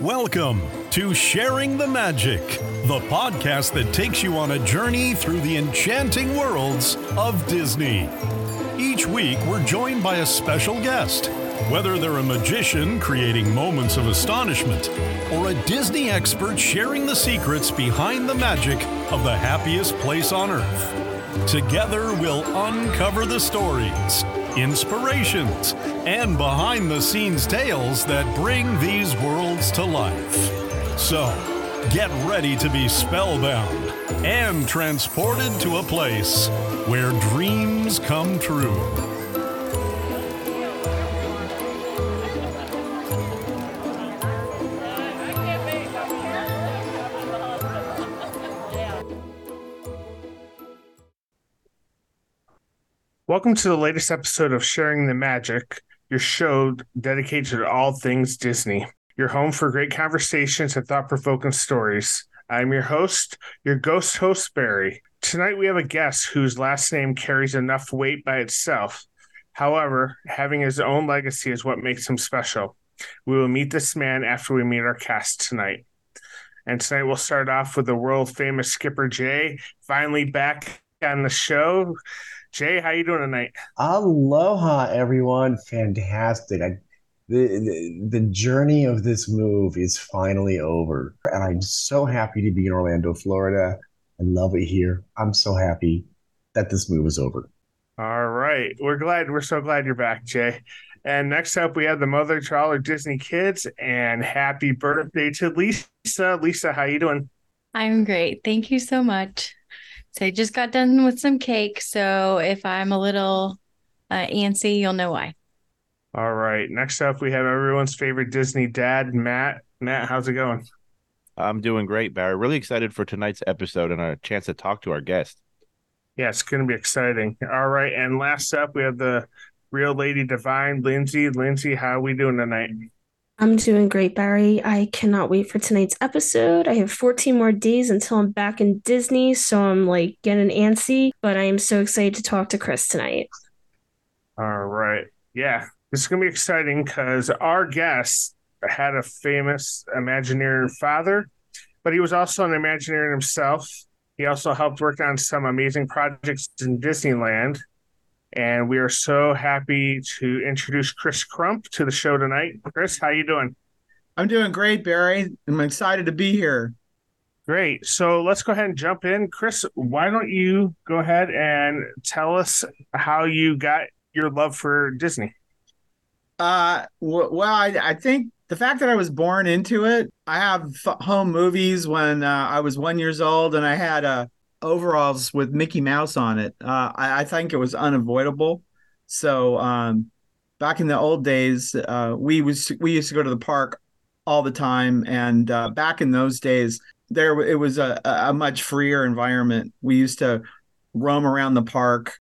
Welcome to Sharing the Magic, the podcast that takes you on a journey through the enchanting worlds of Disney. Each week, we're joined by a special guest, whether they're a magician creating moments of astonishment or a Disney expert sharing the secrets behind the magic of the happiest place on earth. Together, we'll uncover the stories, inspirations, and behind the scenes tales that bring these worlds to life. So, get ready to be spellbound and transported to a place where dreams come true. Welcome to the latest episode of Sharing the Magic, your show dedicated to all things Disney. Your home for great conversations and thought provoking stories. I'm your host, your ghost host, Barry. Tonight we have a guest whose last name carries enough weight by itself. However, having his own legacy is what makes him special. We will meet this man after we meet our cast tonight. And tonight we'll start off with the world famous Skipper Jay, finally back on the show. Jay, how you doing tonight? Aloha, everyone! Fantastic. I, the, the the journey of this move is finally over, and I'm so happy to be in Orlando, Florida. I love it here. I'm so happy that this move is over. All right, we're glad. We're so glad you're back, Jay. And next up, we have the mother to all Disney kids, and happy birthday to Lisa. Lisa, how you doing? I'm great. Thank you so much. So I just got done with some cake. So if I'm a little uh, antsy, you'll know why. All right. Next up, we have everyone's favorite Disney dad, Matt. Matt, how's it going? I'm doing great, Barry. Really excited for tonight's episode and a chance to talk to our guest. Yeah, it's going to be exciting. All right. And last up, we have the real lady divine, Lindsay. Lindsay, how are we doing tonight? I'm doing great, Barry. I cannot wait for tonight's episode. I have 14 more days until I'm back in Disney, so I'm like getting antsy, but I am so excited to talk to Chris tonight. All right. Yeah, this is going to be exciting because our guest had a famous Imagineer father, but he was also an Imagineer himself. He also helped work on some amazing projects in Disneyland. And we are so happy to introduce Chris Crump to the show tonight. Chris, how you doing? I'm doing great, Barry. I'm excited to be here. Great. So let's go ahead and jump in. Chris, why don't you go ahead and tell us how you got your love for Disney? Uh, well, I, I think the fact that I was born into it, I have home movies when uh, I was one years old, and I had a overalls with Mickey Mouse on it. Uh, I, I, think it was unavoidable. So um, back in the old days, uh, we was we used to go to the park all the time, and uh, back in those days, there it was a, a much freer environment. We used to roam around the park.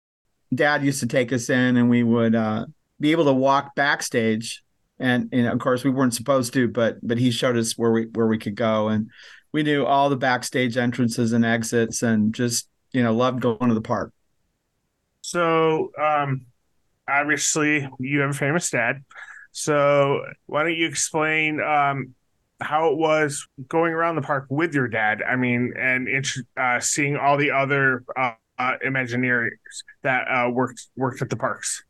Dad used to take us in, and we would uh, be able to walk backstage. And, and of course, we weren't supposed to, but but he showed us where we where we could go, and we knew all the backstage entrances and exits and just you know loved going to the park. So um obviously you have a famous dad. So why don't you explain um how it was going around the park with your dad? I mean and uh, seeing all the other uh, uh, imagineers that uh, worked worked at the parks.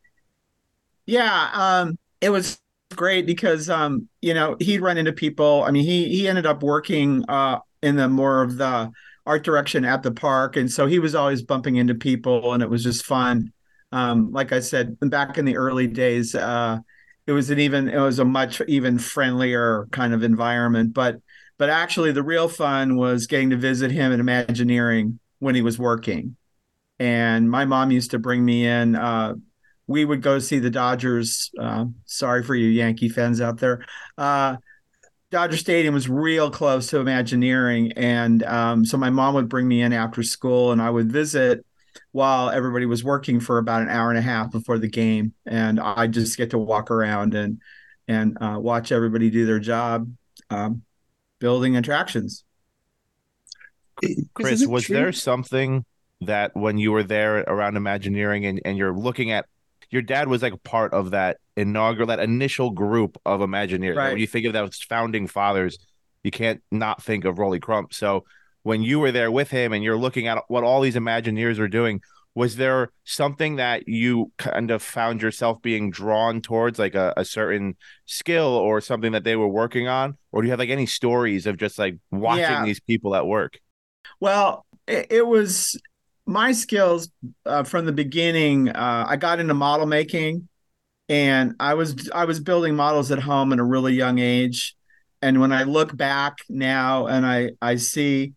Yeah um it was great because um you know he'd run into people. I mean he he ended up working uh in the more of the art direction at the park. And so he was always bumping into people and it was just fun. Um like i said back in the early days uh it was an even it was a much even friendlier kind of environment. But but actually the real fun was getting to visit him at imagineering when he was working. And my mom used to bring me in uh we would go see the Dodgers. Uh, sorry for you Yankee fans out there. Uh, Dodger Stadium was real close to Imagineering, and um, so my mom would bring me in after school, and I would visit while everybody was working for about an hour and a half before the game, and I just get to walk around and and uh, watch everybody do their job, um, building attractions. Chris, was true? there something that when you were there around Imagineering and, and you're looking at your dad was like a part of that inaugural, that initial group of Imagineers. Right. When you think of those founding fathers, you can't not think of Rolly Crump. So when you were there with him and you're looking at what all these Imagineers are doing, was there something that you kind of found yourself being drawn towards, like a, a certain skill or something that they were working on? Or do you have like any stories of just like watching Yeah. these people at work? Well, it, it was my skills uh, from the beginning. Uh, I got into model making, and I was I was building models at home at a really young age. And when I look back now, and I I see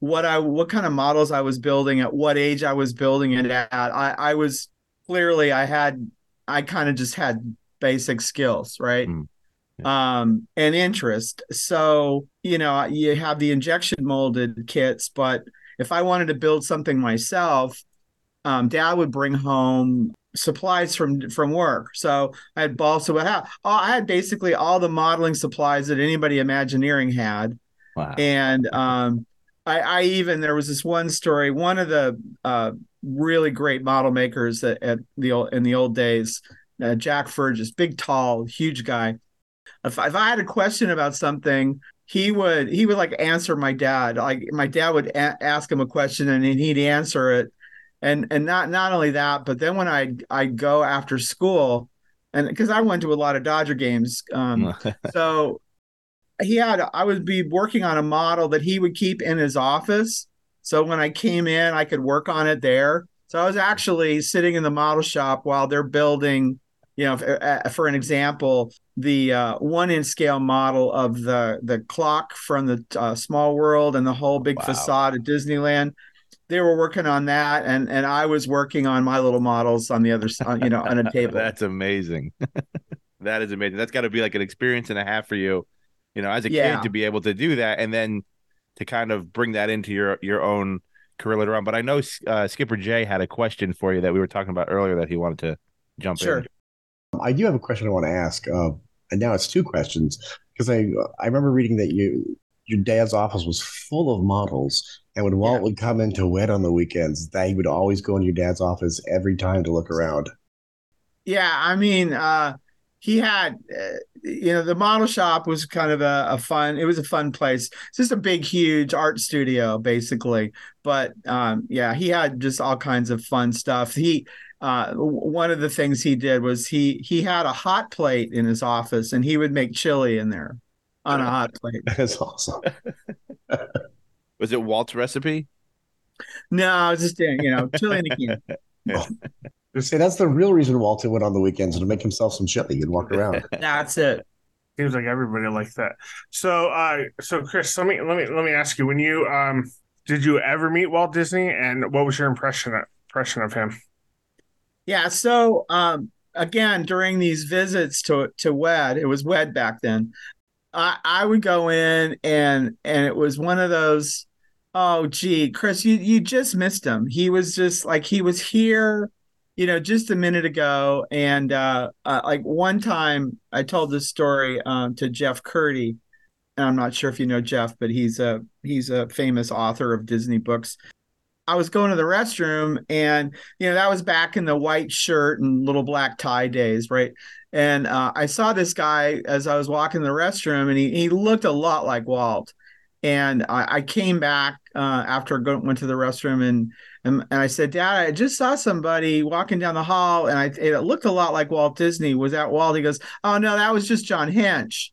what I what kind of models I was building at what age I was building it at, I I was clearly I had I kind of just had basic skills, right? Mm. um and interest so you know you have the injection molded kits but if i wanted to build something myself um dad would bring home supplies from from work. So i had balsa wood oh, i had basically all the modeling supplies that anybody imagineering had. Wow. and um I, I even there was this one story one of the uh really great model makers at, at the old in the old days uh, Jack Ferges big tall huge guy. If, if i had a question about something he would he would like answer my dad like my dad would a- ask him a question and he'd answer it and and not not only that but then when i I'd go after school and because i went to a lot of dodger games um so he had I would be working on a model that he would keep in his office. So when I came in, I could work on it there. So I was actually sitting in the model shop while they're building, you know, for, uh, for an example, the uh, one inch scale model of the the clock from the uh, Small World and the whole big Wow. facade at Disneyland. They were working on that, and and I was working on my little models on the other, side, you know, on a table. That's amazing. that is amazing. That's got to be like an experience and a half for you, you know, as a Yeah. kid to be able to do that and then to kind of bring that into your your own career later on. But I know uh, Skipper Jay had a question for you that we were talking about earlier that he wanted to jump Sure. in. I do have a question I want to ask, uh, and now it's two questions because I I remember reading that you your dad's office was full of models, and when Walt Yeah. would come into WED on the weekends, that he would always go into your dad's office every time to look around. Yeah, I mean, uh, he had, uh, you know, the model shop was kind of a, a fun. It was a fun place. It's just a big, huge art studio, basically. But um, yeah, he had just all kinds of fun stuff. He, uh, one of the things he did was he he had a hot plate in his office, and he would make chili in there on a hot plate. That's awesome. Was it Walt's recipe? No, I was just saying, you know, chili in a can. See, that's the real reason Walter went on the weekends to make himself some chili and walk around. That's it. Seems like everybody like that. So, uh, so Chris, let me let me let me ask you: When you um, did you ever meet Walt Disney, and what was your impression impression of him? Yeah. So um, again, during these visits to to WED, it was WED back then. I I would go in and and it was one of those. Oh, gee, Chris, you you just missed him. He was just like he was here, you know, just a minute ago. And uh, uh like one time, I told this story um, to Jeff Kurtti, and I'm not sure if you know Jeff, but he's a he's a famous author of Disney books. I was going to the restroom and you know that was back in the white shirt and little black tie days right? And uh, i saw this guy as i was walking the restroom and he, he looked a lot like walt. And i, I came back uh, after I go, went to the restroom and, and and i said dad i just saw somebody walking down the hall and I, it looked a lot like walt disney. Was that walt? He goes oh no that was just john hench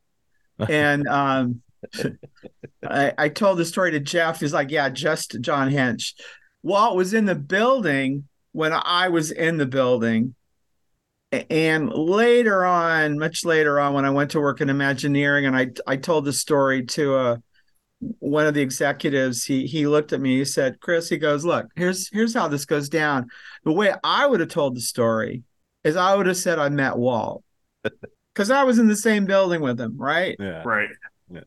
and um I, I told the story to Jeff. He's like, yeah, just John Hench. Walt was in the building when I was in the building. And later on, much later on, when I went to work in Imagineering and I I told the story to uh, one of the executives, he he looked at me, he said, Chris, he goes, Look, here's here's how this goes down. The way I would have told the story is I would have said I met Walt. Because I was in the same building with him, right? Yeah. Right.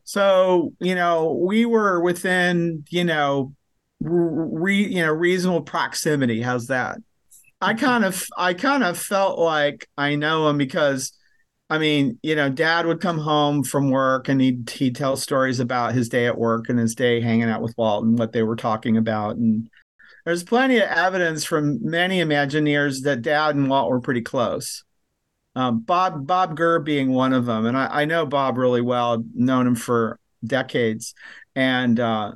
So, you know, we were within, you know, re, you know, reasonable proximity. How's that? I kind of I kind of felt like I know him because I mean, you know, dad would come home from work and he'd he'd tell stories about his day at work and his day hanging out with Walt and what they were talking about. And there's plenty of evidence from many Imagineers that dad and Walt were pretty close. um, Bob Bob Gurr being one of them, and I, I know Bob really well. Known him for decades, and uh,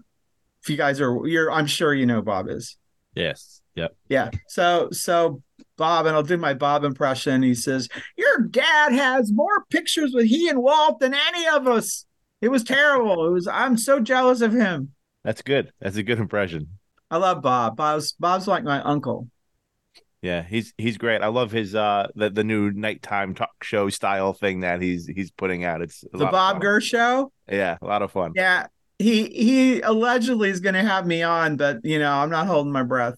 if you guys are, you're, I'm sure you know Bob is. Yes. Yep. Yeah. So so Bob, and I'll do my Bob impression. He says, "Your dad has more pictures with he and Walt than any of us. It was terrible. It was. I'm so jealous of him. That's good. That's a good impression. I love Bob. Bob's Bob's like my uncle. Yeah, he's he's great. I love his uh the, the new nighttime talk show style thing that he's he's putting out. It's a The Bob. Gurr Show. Yeah, a lot of fun. Yeah. He he allegedly is going to have me on, but you know I'm not holding my breath.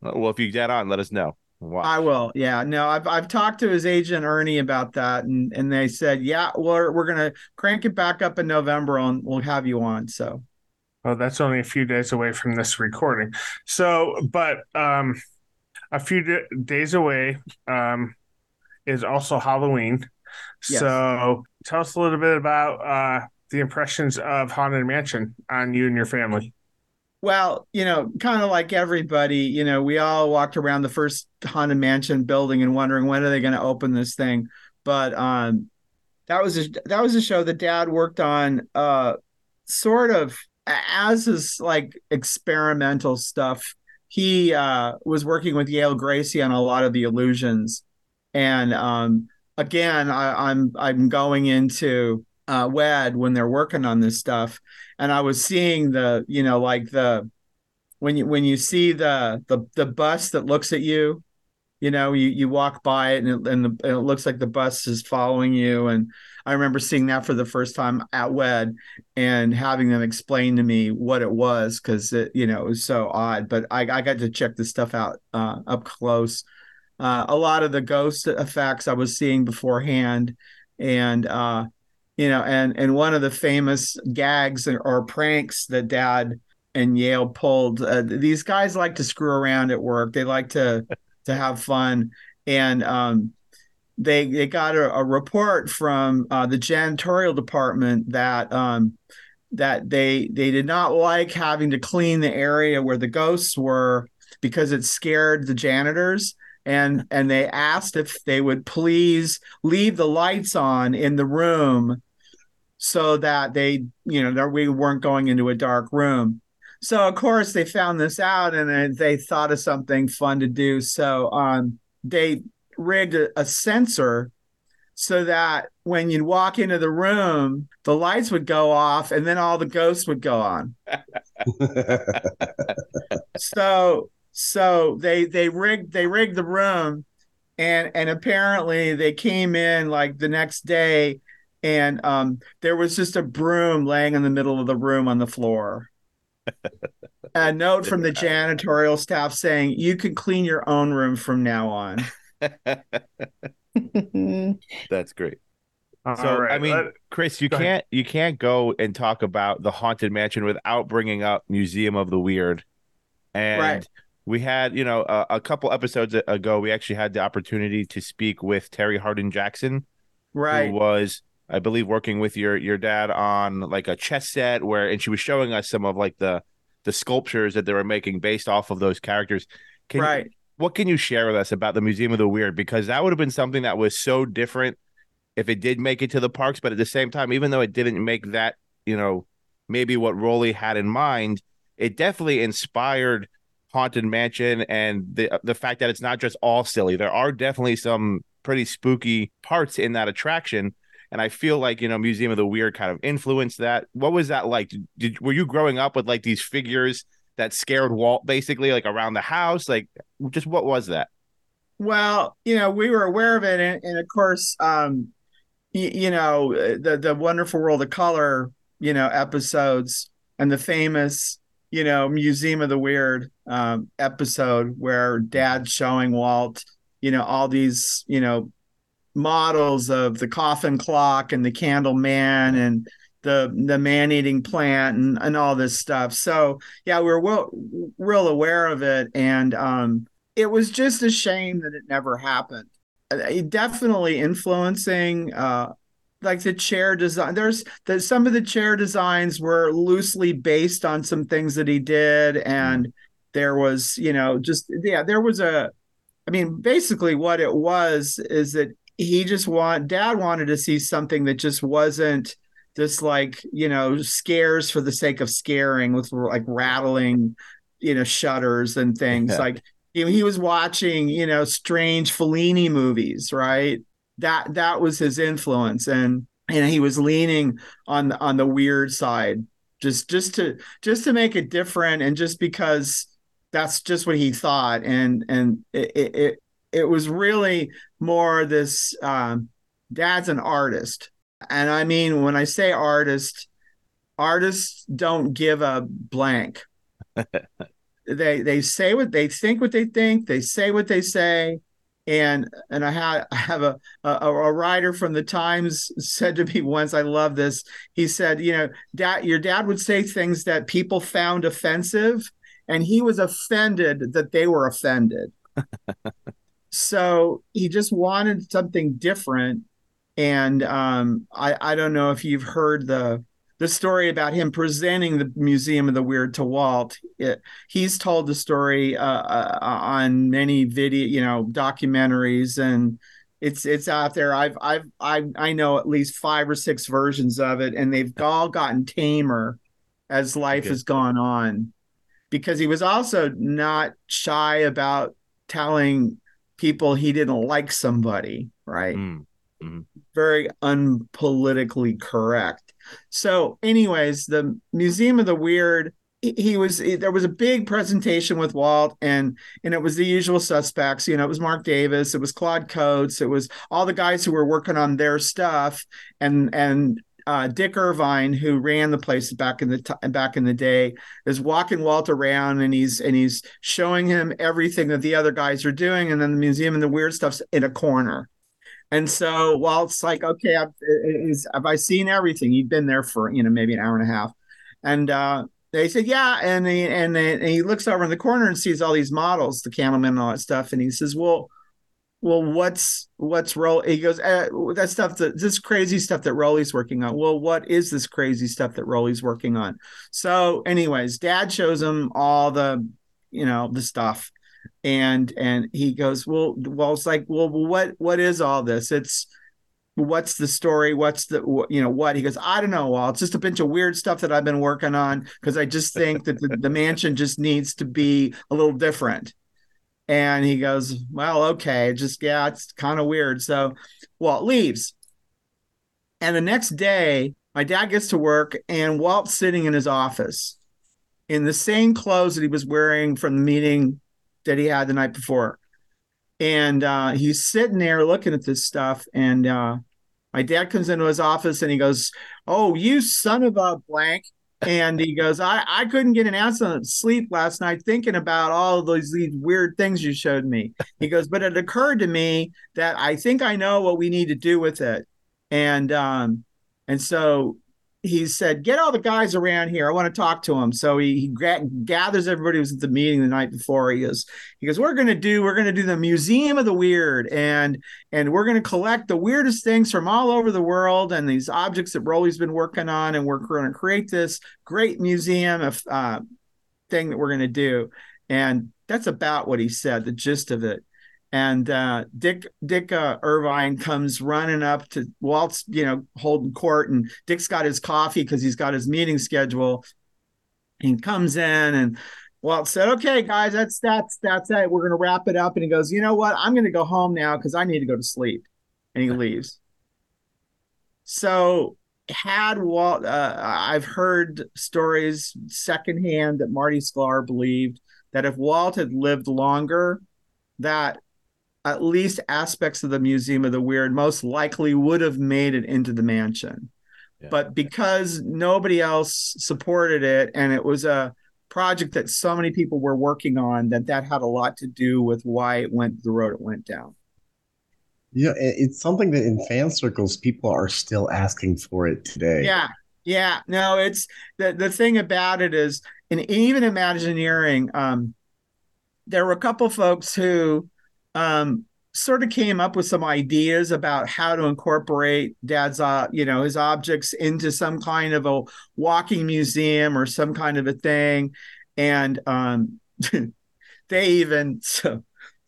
Well, if you get on, let us know. Wow. I will. Yeah. No, I've I've talked to his agent Ernie about that, and and they said, yeah, we're we're gonna crank it back up in November, and we'll have you on. So Well, that's only a few days away from this recording. So, but um, a few d- days away um, is also Halloween. Yes. So, tell us a little bit about uh, the impressions of Haunted Mansion on you and your family. Well, you know, kind of like everybody, you know, we all walked around the first haunted mansion building and wondering when are they going to open this thing. But um, that was a, that was a show that Dad worked on, uh, sort of as his like experimental stuff. He uh, was working with Yale Gracey on a lot of the illusions, and um, again, I, I'm I'm going into uh, WED when they're working on this stuff, and I was seeing the you know like the when you when you see the the the bus that looks at you, you know you you walk by it and it, and, the, and it looks like the bus is following you, and I remember seeing that for the first time at WED and having them explain to me what it was because it you know it was so odd, but I I got to check this stuff out uh, up close. Uh, a lot of the ghost effects I was seeing beforehand, and uh, you know, and and one of the famous gags or, pranks that Dad and Yale pulled. Uh, these guys like to screw around at work. They like to to have fun, and um, they they got a, a report from uh, the janitorial department that um, that they they did not like having to clean the area where the ghosts were because it scared the janitors and and they asked if they would please leave the lights on in the room so that they you know that we weren't going into a dark room. So of course they found this out and they thought of something fun to do. So um they rigged a, a sensor so that when you'd walk into the room the lights would go off and then all the ghosts would go on. So so they they rigged they rigged the room and and apparently they came in like the next day and um there was just a broom laying in the middle of the room on the floor a note from the janitorial staff saying you can clean your own room from now on That's great. All So right, I mean, let- Chris, you go can't you can't go and talk about the haunted mansion without bringing up Museum of the Weird. And Right. we had, you know, a, a couple episodes ago, we actually had the opportunity to speak with Terri Hardin Jackson, right who was, I believe, working with your your dad on like a chess set where, and she was showing us some of like the the sculptures that they were making based off of those characters. Can you- right what can you share with us about the Museum of the Weird? Because that would have been something that was so different if it did make it to the parks, but at the same time, even though it didn't make that, you know, maybe what Rolly had in mind, it definitely inspired Haunted Mansion and the the fact that it's not just all silly. There are definitely some pretty spooky parts in that attraction. And I feel like, you know, Museum of the Weird kind of influenced that. What was that like? Did, were you growing up with like these figures that scared Walt basically like around the house? Like just what was that? Well, you know, we were aware of it, and, and of course, um, you, you know, the the Wonderful World of Color, you know, episodes, and the famous, you know, Museum of the Weird um, episode where Dad's showing Walt, you know, all these, you know, models of the coffin clock and the candle man and the the man eating plant and, and all this stuff. So yeah, we were well, real aware of it, and um, it was just a shame that it never happened. Uh, It definitely influencing uh like the chair design there's the, some of the chair designs were loosely based on some things that he did and there was you know just yeah there was a i mean basically what it was is that he just want dad wanted to see something that just wasn't this like you know scares for the sake of scaring with like rattling you know shutters and things. Yeah. like he, he was watching you know strange Fellini movies right? That that was his influence. And and he was leaning on on the weird side just just to just to make it different and just because that's just what he thought. And and it it it, was really more this um dad's an artist. And i mean when i say artist artists don't give a blank. They they say what they think what they think they say what they say. And and i had i have a a, a writer from the times said to me once i love this. He said you know dad your dad would say things that people found offensive and he was offended that they were offended so he just wanted something different and um i i don't know if you've heard the the story about him presenting the Museum of the Weird to Walt. It, he's told the story uh, uh, on many video, you know, documentaries, and it's it's out there. I've I've I I know at least five or six versions of it, and they've all gotten tamer as life Okay. has gone on, because he was also not shy about telling people he didn't like somebody, right? Mm. very unpolitically correct. So, anyways, the Museum of the Weird. He he was there was a big presentation with Walt and and it was the usual suspects you know it was Marc Davis it was Claude Coats it was all the guys who were working on their stuff and and uh, Dick Irvine who ran the place back in the t- back in the day is walking Walt around and he's and he's showing him everything that the other guys are doing and then the museum and the weird stuff's in a corner and so Walt's like, okay, I've, is, have I seen everything? He'd been there for, you know, maybe an hour and a half. And uh, they said, yeah. And he, and, and he looks over in the corner and sees all these models, the candle man and all that stuff. And he says, well, well, what's, what's roll? He goes, uh, that stuff, that this crazy stuff that Rolly's working on. Well, what is this crazy stuff that Rolly's working on? So anyways, dad shows him all the, you know, the stuff and and he goes well well it's like well what what is all this it's what's the story what's the you know what he goes i don't know well it's just a bunch of weird stuff that i've been working on because i just think that the, the mansion just needs to be a little different and he goes well okay just yeah it's kind of weird so walt leaves and the next day my dad gets to work and walt's sitting in his office in the same clothes that he was wearing from the meeting that he had the night before. And uh, he's sitting there looking at this stuff. And uh, my dad comes into his office and he goes, Oh, you son of a blank. And he goes, I, I couldn't get an ounce of sleep last night thinking about all of those these weird things you showed me. He goes, but it occurred to me that I think I know what we need to do with it. And um, and so he said, "Get all the guys around here. I want to talk to them." So he, he gra- gathers everybody who was at the meeting the night before. He goes, "He goes, we're going to do we're going to do the Museum of the Weird, and and we're going to collect the weirdest things from all over the world and these objects that Rolly's been working on, and we're going to create this great museum of uh, thing that we're going to do." And that's about what he said, the gist of it and uh, Dick Dick uh, Irvine comes running up to Walt's, you know, holding court, and Dick's got his coffee because he's got his meeting schedule. He comes in, and Walt said, "Okay, guys, that's that's that's it. We're gonna wrap it up." And he goes, "You know what? I'm gonna go home now because I need to go to sleep." And he leaves. So had Walt, uh, I've heard stories secondhand that Marty Sklar believed that if Walt had lived longer, that at least aspects of the Museum of the Weird most likely would have made it into the mansion. Yeah. But because nobody else supported it and it was a project that so many people were working on that that had a lot to do with why it went the road it went down. Yeah, it- it's something that in fan circles people are still asking for it today. Yeah. Yeah. No, it's the the thing about it is and even Imagineering, um, there were a couple folks who um sort of came up with some ideas about how to incorporate dad's uh, you know his objects into some kind of a walking museum or some kind of a thing and um they even so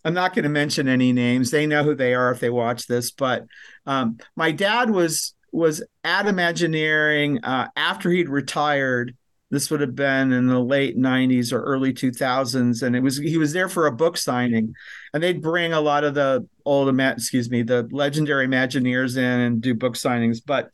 I'm not going to mention any names. They know who they are if they watch this. But um, my dad was was at Imagineering uh, after he'd retired. This would have been in the late '90s or early 2000s, and it was he was there for a book signing, and they'd bring a lot of the old, excuse me, the legendary Imagineers in and do book signings. But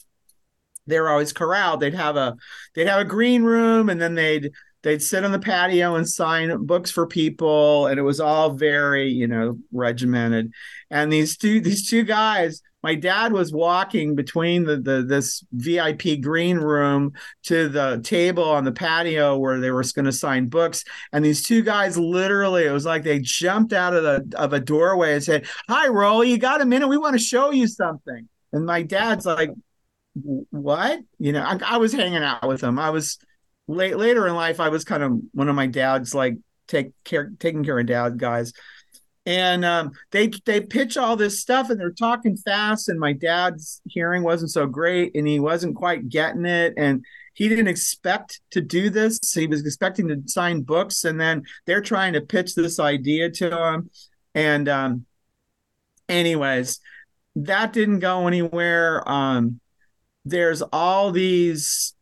they were always corralled. They'd have a they'd have a green room, and then they'd they'd sit on the patio and sign books for people and it was all very you know regimented and these two these two guys my dad was walking between the, the this vip green room to the table on the patio where they were going to sign books. And these two guys literally it was like they jumped out of the of a doorway and said hi Rolly you got a minute? We want to show you something. And my dad's like what? You know I, I was hanging out with them i was late later in life, I was kind of one of my dad's like take care taking care of dad guys. And um, they they pitch all this stuff and they're talking fast, and my dad's hearing wasn't so great, and he wasn't quite getting it, and he didn't expect to do this. He was expecting to sign books, and then they're trying to pitch this idea to him. And um, anyways, that didn't go anywhere. Um, there's all these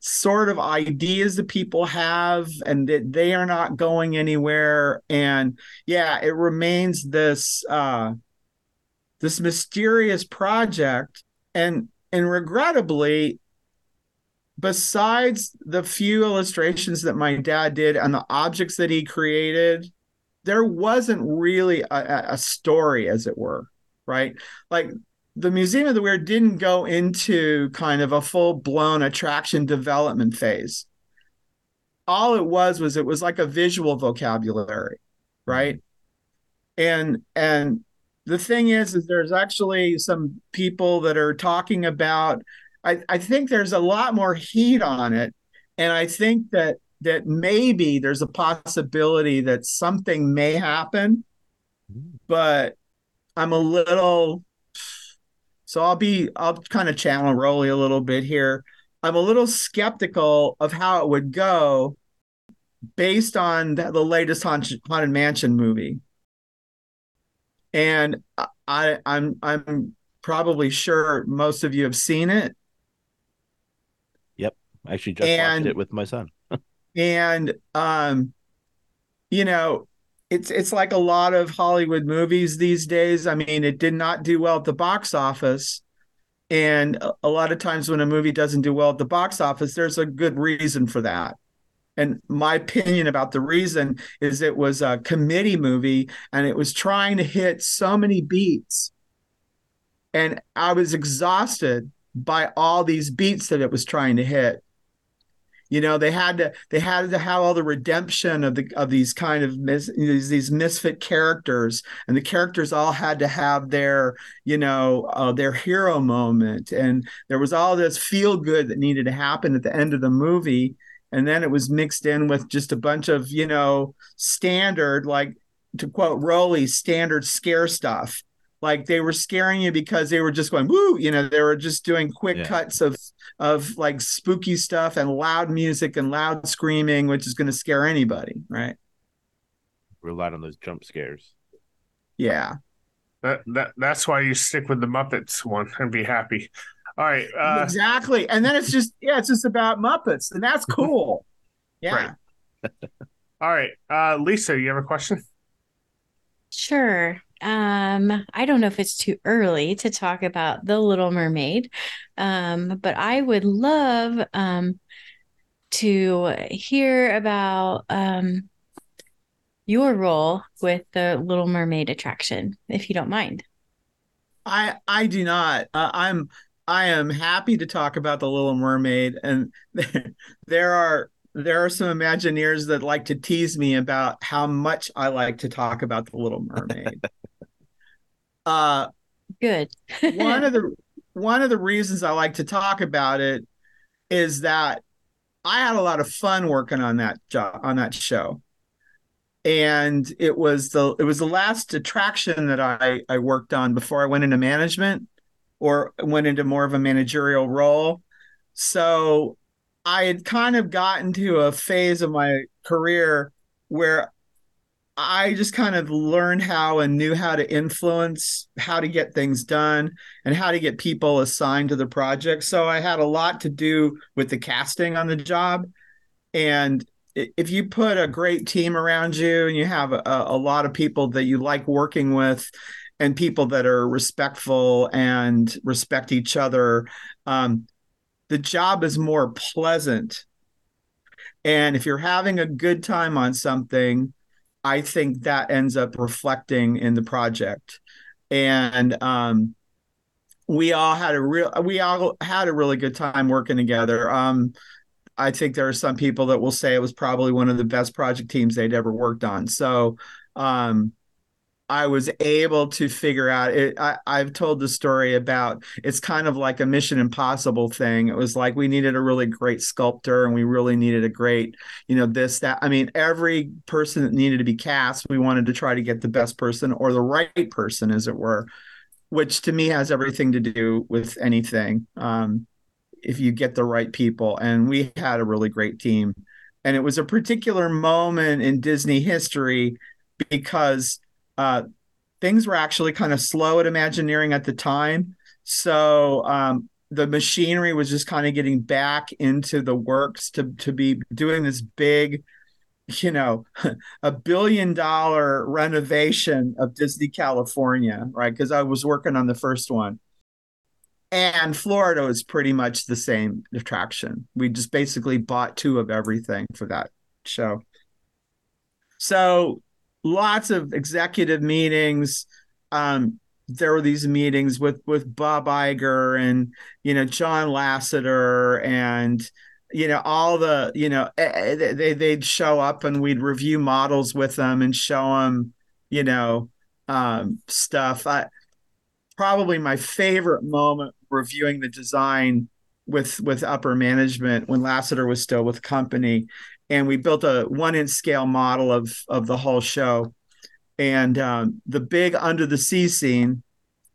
sort of ideas that people have and that they are not going anywhere. And yeah it remains this uh this mysterious project. And and regrettably besides the few illustrations that my dad did and the objects that he created there wasn't really a, a story as it were right? Like the Museum of the Weird didn't go into kind of a full blown attraction development phase. All it was was it was like a visual vocabulary, right? And and the thing is, is there's actually some people that are talking about. I, I think there's a lot more heat on it, and I think that that maybe there's a possibility that something may happen, mm. but I'm a little so I'll be, I'll kind of channel Rolly a little bit here. I'm a little skeptical of how it would go based on the, the latest Haunted, Haunted Mansion movie. And I, I'm, I'm probably sure most of you have seen it. Yep, I actually just and, watched it with my son. and, um, you know, it's it's like a lot of Hollywood movies these days. I mean, it did not do well at the box office. And a lot of times when a movie doesn't do well at the box office, there's a good reason for that. And my opinion about the reason is it was a committee movie and it was trying to hit so many beats. And I was exhausted by all these beats that it was trying to hit you know they had to they had to have all the redemption of the of these kind of mis, these, these misfit characters. And the characters all had to have their you know uh, their hero moment. And there was all this feel good that needed to happen at the end of the movie. And then it was mixed in with just a bunch of you know standard like to quote Rolly standard scare stuff. Like they were scaring you because they were just going woo you know they were just doing quick yeah. cuts of of like spooky stuff and loud music and loud screaming which is going to scare anybody right? Relied on those jump scares. Yeah. That, that that's why you stick with the muppets one and be happy. All right uh, exactly. And then it's just yeah it's just about muppets and that's cool. Yeah. Right. all right uh lisa you have a question? Sure. Um, I don't know if it's too early to talk about The Little Mermaid, um, but I would love um, to hear about um, your role with the Little Mermaid attraction, if you don't mind. I I do not. Uh, I'm I am happy to talk about the Little Mermaid, and there are there are some Imagineers that like to tease me about how much I like to talk about the Little Mermaid. Uh, Good. one of the one of the reasons I like to talk about it is that I had a lot of fun working on that job on that show. And it was the it was the last attraction that I, I worked on before I went into management or went into more of a managerial role. So I had kind of gotten to a phase of my career where I just kind of learned how and knew how to influence how to get things done and how to get people assigned to the project. So I had a lot to do with the casting on the job. And if you put a great team around you and you have a, a lot of people that you like working with and people that are respectful and respect each other, um, the job is more pleasant. And if you're having a good time on something, I think that ends up reflecting in the project. And um, we all had a real we all had a really good time working together. Um, I think there are some people that will say it was probably one of the best project teams they'd ever worked on. So um, I was able to figure out it. I, I've told the story about it's kind of like a Mission Impossible thing. It was like we needed a really great sculptor and we really needed a great, you know, this, that. I mean, every person that needed to be cast, we wanted to try to get the best person or the right person, as it were, which to me has everything to do with anything. Um, if you get the right people. And we had a really great team. And it was a particular moment in Disney history because uh, things were actually kind of slow at Imagineering at the time. So um, the machinery was just kind of getting back into the works to to be doing this big, you know, a billion dollar renovation of Disney California, right? Because I was working on the first one. And Florida was pretty much the same attraction. We just basically bought two of everything for that show. So lots of executive meetings. Um, there were these meetings with with Bob Iger and you know John Lasseter and you know all the you know eh, eh, they they'd show up and we'd review models with them and show them you know um, stuff. I probably my favorite moment reviewing the design with with upper management when Lasseter was still with company and we built a one inch scale model of of the whole show. And um, the big under the sea scene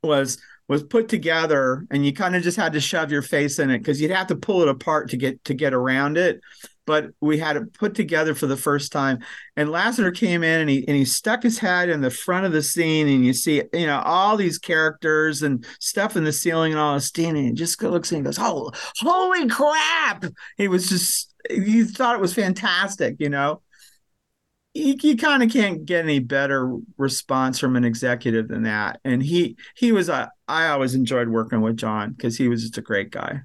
was was put together, and you kind of just had to shove your face in it because you'd have to pull it apart to get to get around it. But we had it put together for the first time, and Lasseter came in and he and he stuck his head in the front of the scene, and you see you know all these characters and stuff in the ceiling and all the scene, and he just looks and goes, "Oh, holy crap!" He was just you thought it was fantastic, you know. You, you kind of can't get any better response from an executive than that. And he he was a I always enjoyed working with John because he was just a great guy.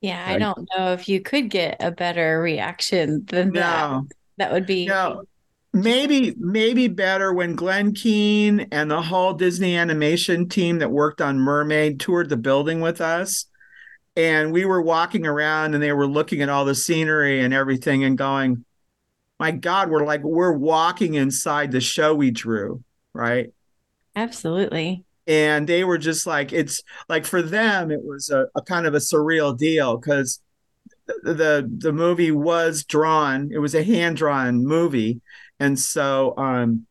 Yeah, I don't know if you could get a better reaction than no. that. That would be no. Maybe maybe better when Glen Keane and the whole Disney animation team that worked on Mermaid toured the building with us and we were walking around and they were looking at all the scenery and everything and going my god we're like we're walking inside the show we drew right absolutely and they were just like it's like for them it was a, a kind of a surreal deal because the, the movie was drawn it was a hand drawn movie and so um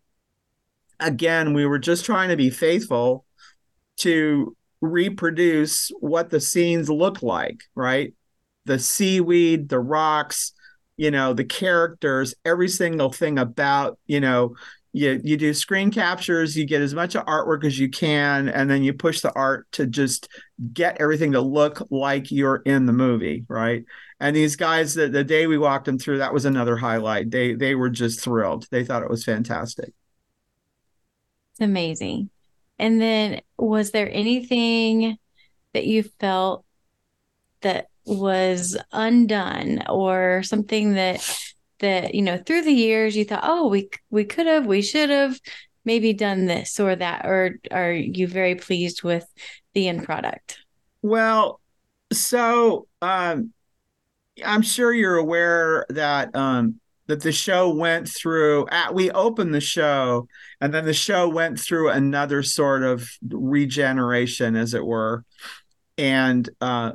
again we were just trying to be faithful to reproduce what the scenes look like, right? The seaweed, the rocks, you know, the characters, every single thing about, you know, you you do screen captures, you get as much artwork as you can, and then you push the art to just get everything to look like you're in the movie, right? And these guys, the, the day we walked them through, that was another highlight. They they were just thrilled. They thought it was fantastic. It's amazing. And then was there anything that you felt that was undone or something that that you know through the years you thought oh we we could have we should have maybe done this or that or are you very pleased with the end product? Well so um i'm sure you're aware that um that the show went through at we opened the show and then the show went through another sort of regeneration as it were. And uh,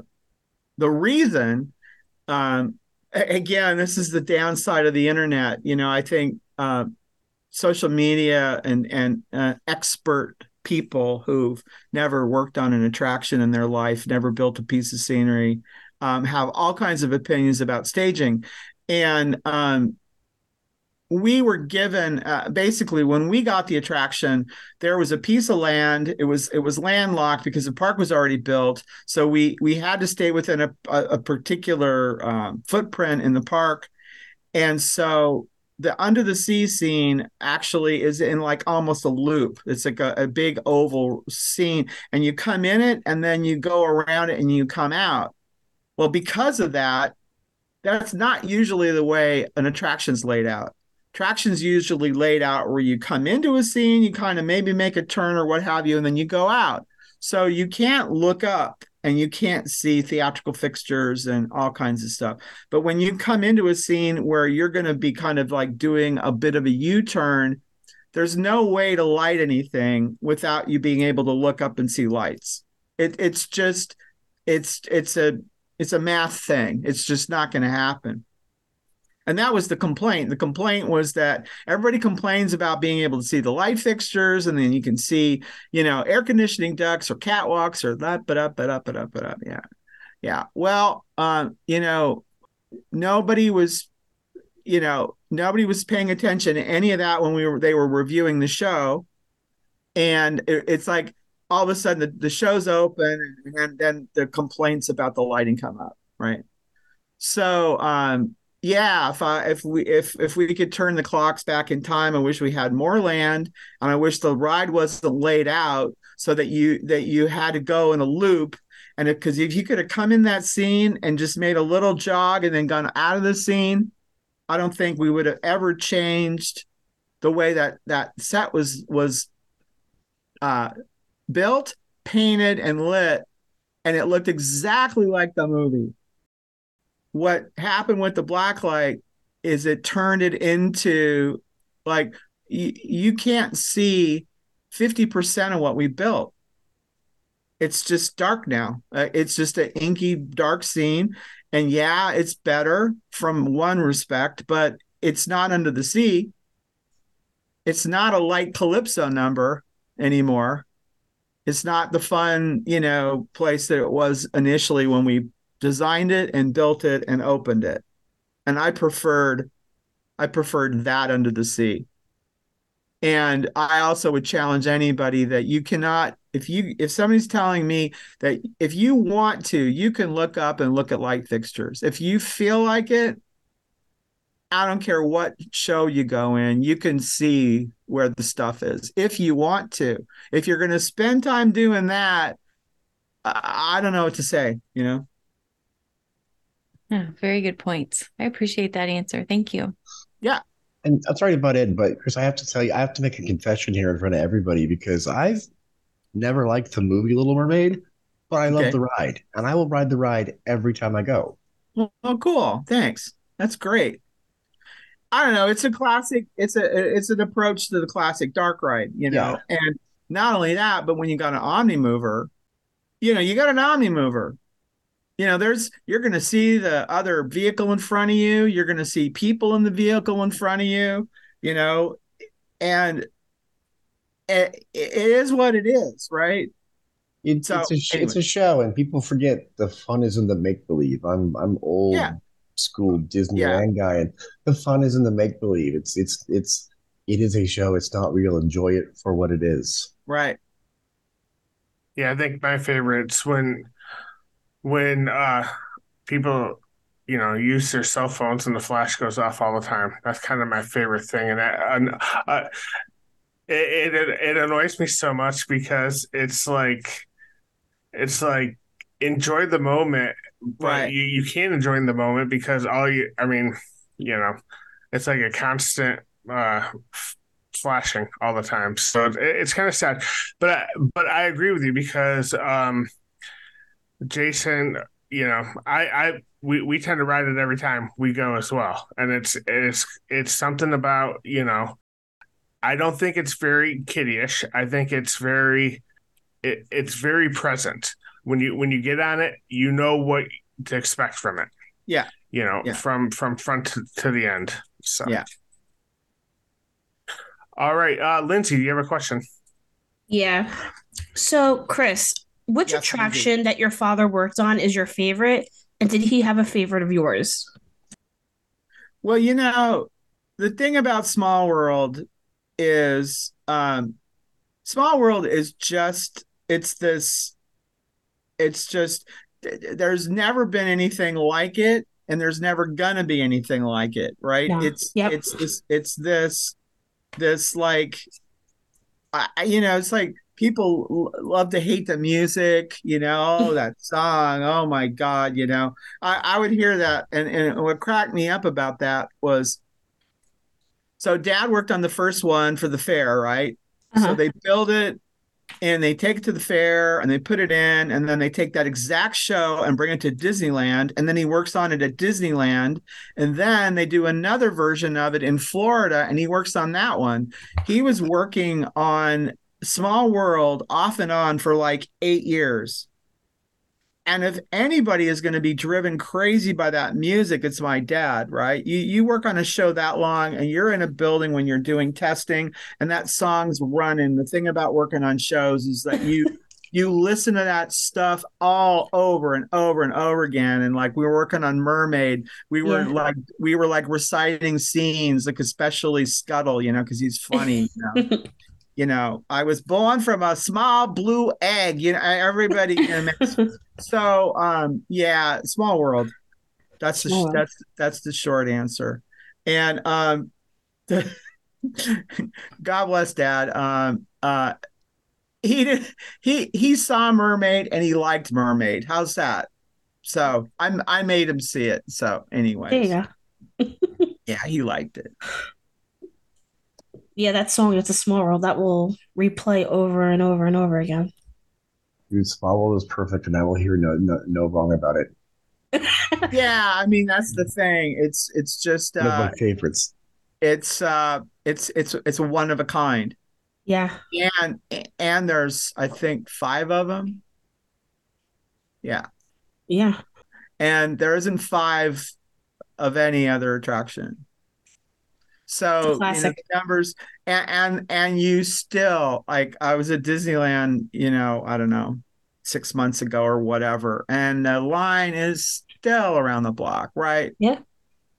the reason um, again this is the downside of the internet. You know i think uh, social media and and uh, expert people who've never worked on an attraction in their life never built a piece of scenery um, have all kinds of opinions about staging. And um, we were given uh, basically when we got the attraction there was a piece of land it was it was landlocked because the park was already built. So we we had to stay within a, a, a particular um, footprint in the park. And so the under the sea scene actually is in like almost a loop. It's like a, a big oval scene and you come in it and then you go around it and you come out. Well because of that that's not usually the way an attraction's laid out Traction's usually laid out where you come into a scene, you kind of maybe make a turn or what have you, and then you go out. So you can't look up and you can't see theatrical fixtures and all kinds of stuff. But when you come into a scene where you're going to be kind of like doing a bit of a U turn, there's no way to light anything without you being able to look up and see lights. It, it's just, it's, it's a, it's a math thing. It's just not going to happen. And that was the complaint. The complaint was that everybody complains about being able to see the light fixtures, and then you can see, you know, air conditioning ducts or catwalks or that, but up, but up, but up, but up. Yeah. Yeah. Well, um, you know, nobody was, you know, nobody was paying attention to any of that when we were they were reviewing the show. And it, it's like all of a sudden the, the show's open and, and then the complaints about the lighting come up, right? So um yeah if I, if we if if we could turn the clocks back in time i wish we had more land and i wish the ride wasn't laid out so that you that you had to go in a loop and because if, if you could have come in that scene and just made a little jog and then gone out of the scene i don't think we would have ever changed the way that that set was was uh built painted and lit and it looked exactly like the movie what happened with the blacklight is it turned it into like you, you can't see 50% of what we built. It's just dark now. Uh, it's just an inky dark scene. And yeah it's better from one respect but it's not under the sea. It's not a light calypso number anymore. It's not the fun you know place that it was initially when we designed it and built it and opened it. And I preferred I preferred that under the sea. And I also would challenge anybody that you cannot if you if somebody's telling me that if you want to, you can look up and look at light fixtures. If you feel like it, I don't care what show you go in, you can see where the stuff is if you want to. If you're going to spend time doing that, I don't know what to say, you know. Yeah, very good points. I appreciate that answer. Thank you. Yeah. And I'm sorry to butt in, but Chris, I have to tell you, I have to make a confession here in front of everybody because I've never liked the movie Little Mermaid, but I love the ride, and I will ride the ride every time I go. Oh, cool! Thanks. That's great. I don't know. It's a classic. It's a it's an approach to the classic dark ride, you know. Yeah. And not only that, but when you got an Omni mover, you know, you got an Omni mover you know there's you're going to see the other vehicle in front of you. You're going to see people in the vehicle in front of you you know? And it, it is what it is right? It's, so, it's, a, anyway. it's a show and people forget the fun is in the make believe i'm i'm old yeah. school disneyland yeah. guy and the fun is in the make believe it's it's it's it is a show. It's not real. Enjoy it for what it is. Right. Yeah i think my favorites when when uh, people you know use their cell phones and the flash goes off all the time. That's kind of my favorite thing, and, and uh, it, it it annoys me so much because it's like it's like enjoy the moment, but right. you you can't enjoy the moment because all you I mean you know it's like a constant uh, flashing all the time. So it, it's kind of sad, but I, but I agree with you because um, Jason, you know, I, I we, we tend to ride it every time we go as well. And it's it's it's something about, you know, I don't think it's very kiddish. I think it's very it, it's very present. When you when you get on it, you know what to expect from it. Yeah. You know, yeah. from from front to, to the end. So Yeah. All right. Uh Lindsay, do you have a question? Yeah. So Chris, which yes, attraction that your father worked on is your favorite? And did he have a favorite of yours? Well, you know, the thing about Small World is um Small World is just it's this it's just there's never been anything like it and there's never gonna be anything like it right Yeah. it's Yep. it's this it's this this like I, I- you know it's like people love to hate the music you know oh, that song oh my god you know i, I would hear that and, and what cracked me up about that was so dad worked on the first one for the fair right so Uh-huh. they build it and they take it to the fair and they put it in and then they take that exact show and bring it to Disneyland and then he works on it at Disneyland and then they do another version of it in Florida and he works on that one. He was working on Small World off and on for like 8 years. And if anybody is going to be driven crazy by that music, it's my dad, right? You you work on a show that long and you're in a building when you're doing testing and that song's running. The thing about working on shows is that you you listen to that stuff all over and over and over again. And like we were working on Mermaid, we were Yeah. like we were like reciting scenes, like especially Scuttle, you know, because he's funny, you know. you know, I was born from a small blue egg. You know, everybody. You know, so, um, yeah, small world. That's the that's that's the short answer. And um, God bless Dad. Um, uh, he did he he saw Mermaid and he liked Mermaid. How's that? So I'm I made him see it. So anyway, go. yeah, he liked it. Yeah, that song, It's a Small World, that will replay over and over and over again. Dude, Small World is perfect, and I will hear no no, no wrong about it. Yeah, I mean that's the thing. It's it's just One of uh, my favorites. it's uh it's it's it's a one of a kind Yeah. and and there's i think five of them yeah Yeah. and there isn't five of any other attraction so It's you know, classic. the numbers and, and and you still like i was at disneyland you know i don't know six months ago or whatever and the line is still around the block right Yeah.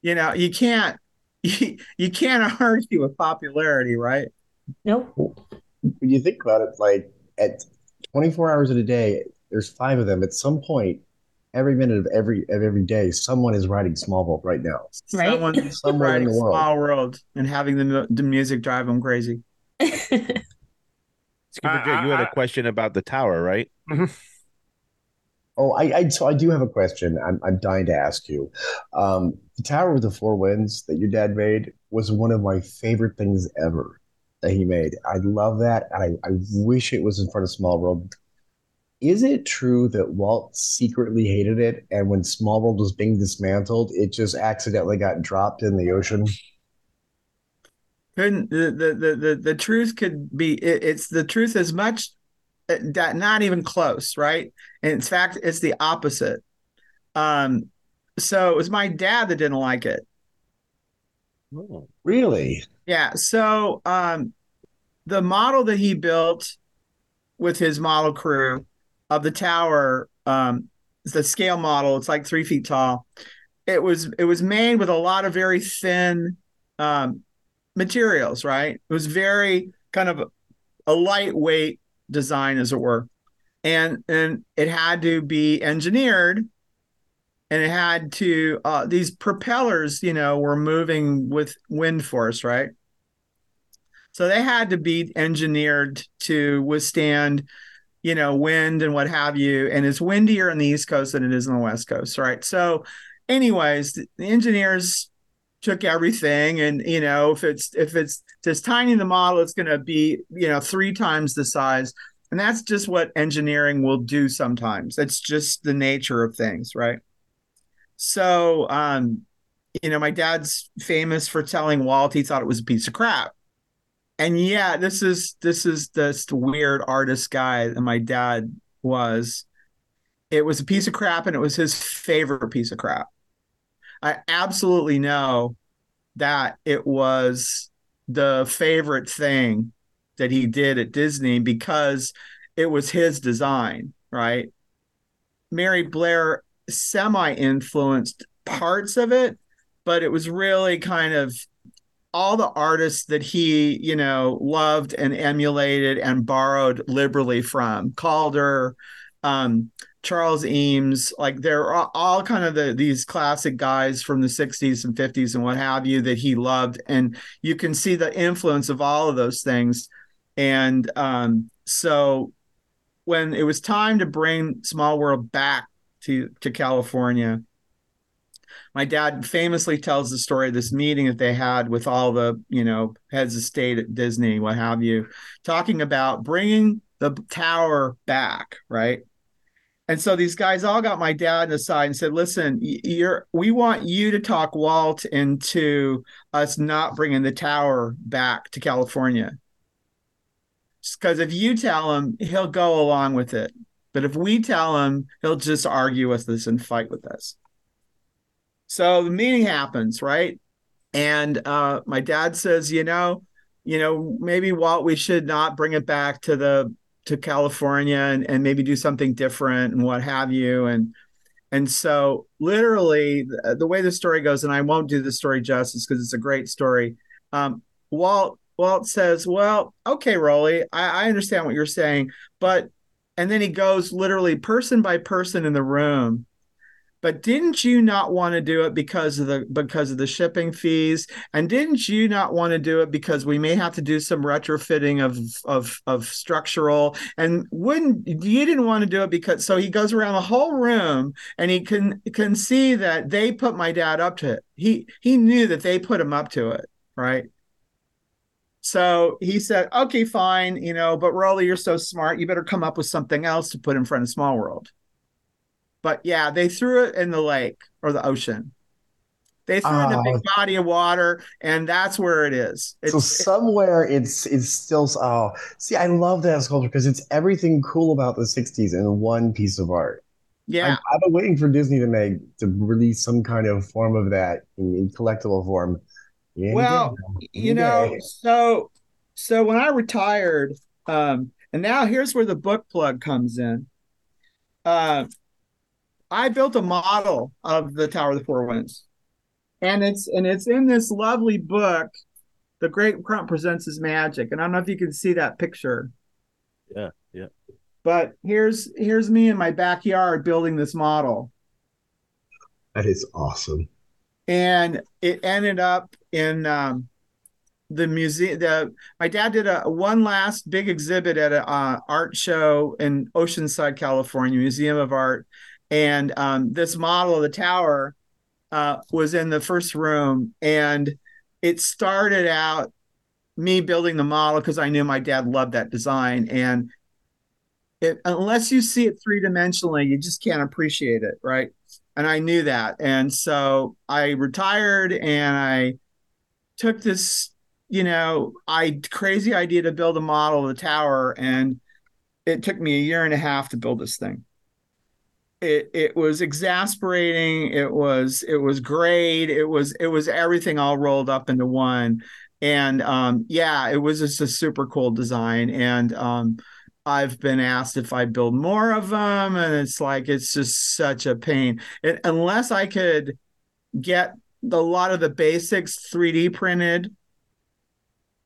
you know you can't you, you can't argue with popularity right Nope. When you think about it, like at 24 hours in a day, there's five of them. At some point, every minute of every of every day, someone is riding Small World right now. Right. Someone's Somewhere in the world. Small World and having the, the music drive them crazy. Skipper I- Jay, you had a question about the tower, right? Oh, I, I so I do have a question. I'm I'm dying to ask you. Um, the Tower with the Four Winds that your dad made was one of my favorite things ever that he made. I love that, and I, I wish it was in front of Small World. Is it true that Walt secretly hated it, and when Small World was being dismantled, it just accidentally got dropped in the ocean? Couldn't the the the the, truth could be it, it's the truth as much uh, that not even close, right? And in fact, it's the opposite. Um, so it was my dad that didn't like it. Really? Yeah. So um, the model that he built with his model crew of the tower, um, the scale model, it's like three feet tall. It was it was made with a lot of very thin um, materials, right? It was very kind of a lightweight design, as it were, and and it had to be engineered and it had to uh, these propellers you know were moving with wind force right so they had to be engineered to withstand you know wind and what have you and it's windier on the east coast than it is on the west coast right? So anyways the, engineers took everything and you know if it's if it's just tiny the model it's going to be you know three times the size and that's just what engineering will do sometimes. That's just the nature of things right? So, um, you know, my dad's famous for telling Walt he thought it was a piece of crap. And yeah, this is this is this weird artist guy that my dad was. It was a piece of crap and it was his favorite piece of crap. I absolutely know that it was the favorite thing that he did at Disney because it was his design, right? Mary Blair semi influenced parts of it, but it was really kind of all the artists that he, you know, loved and emulated and borrowed liberally from Calder, um, Charles Eames, like they're all, kind of the these classic guys from the 60s and 50s and what have you that he loved. And you can see the influence of all of those things. And um, so when it was time to bring Small World back to, to California, my dad famously tells the story of this meeting that they had with all the you know heads of state at disney what have you talking about bringing the tower back right? And so these guys all got my dad aside and said listen you're we want you to talk walt into us not bringing the tower back to california. Because if you tell him he'll go along with it. But if we tell him he'll just argue with us and fight with us so the meeting happens, right? And uh, my dad says, you know, you know, maybe Walt, we should not bring it back to the to California and, and maybe do something different and what have you. And and so literally the, the way the story goes, and I won't do the story justice because it's a great story. Um, Walt Walt says, Well, okay, Rolly, I, I understand what you're saying, but and then he goes literally person by person in the room but didn't you not want to do it because of the because of the shipping fees and didn't you not want to do it because we may have to do some retrofitting of of of structural and wouldn't you didn't want to do it because so he goes around the whole room and he can can see that they put my dad up to it he he knew that they put him up to it right so he said, okay, fine, you know, but Rolly, you're so smart. You better come up with something else to put in front of Small World. But yeah, they threw it in the lake or the ocean. They threw it in a big ah. body of water, and that's where it is. It's, so somewhere it's it's still oh see I love that sculpture because it's everything cool about the '60s in one piece of art. Yeah, I've, I've, been waiting for Disney to make to release some kind of form of that in, in collectible form. Yeah, well, you know, so so when I retired, um, and now here's where the book plug comes in. Uh, I built a model of the Tower of the Four Winds, and it's and it's in this lovely book. The Great Crump presents his magic, and I don't know if you can see that picture. Yeah, yeah. But here's here's me in my backyard building this model. That is awesome. And it ended up in um, the museum. The my dad did a one last big exhibit at an uh, art show in Oceanside, California, Museum of Art, and um, this model of the tower uh, was in the first room and it started out me building the model because i knew my dad loved that design and it, unless you see it three dimensionally you just can't appreciate it right? And i knew that and so i retired and i took this you know i crazy idea to build a model of the tower and it took me a year and a half to build this thing it it was exasperating it was it was great it was it was everything all rolled up into one. And um, yeah it was just a super cool design. And um, i've been asked if i build more of them and it's like it's just such a pain. It, unless i could get a lot of the basics 3d printed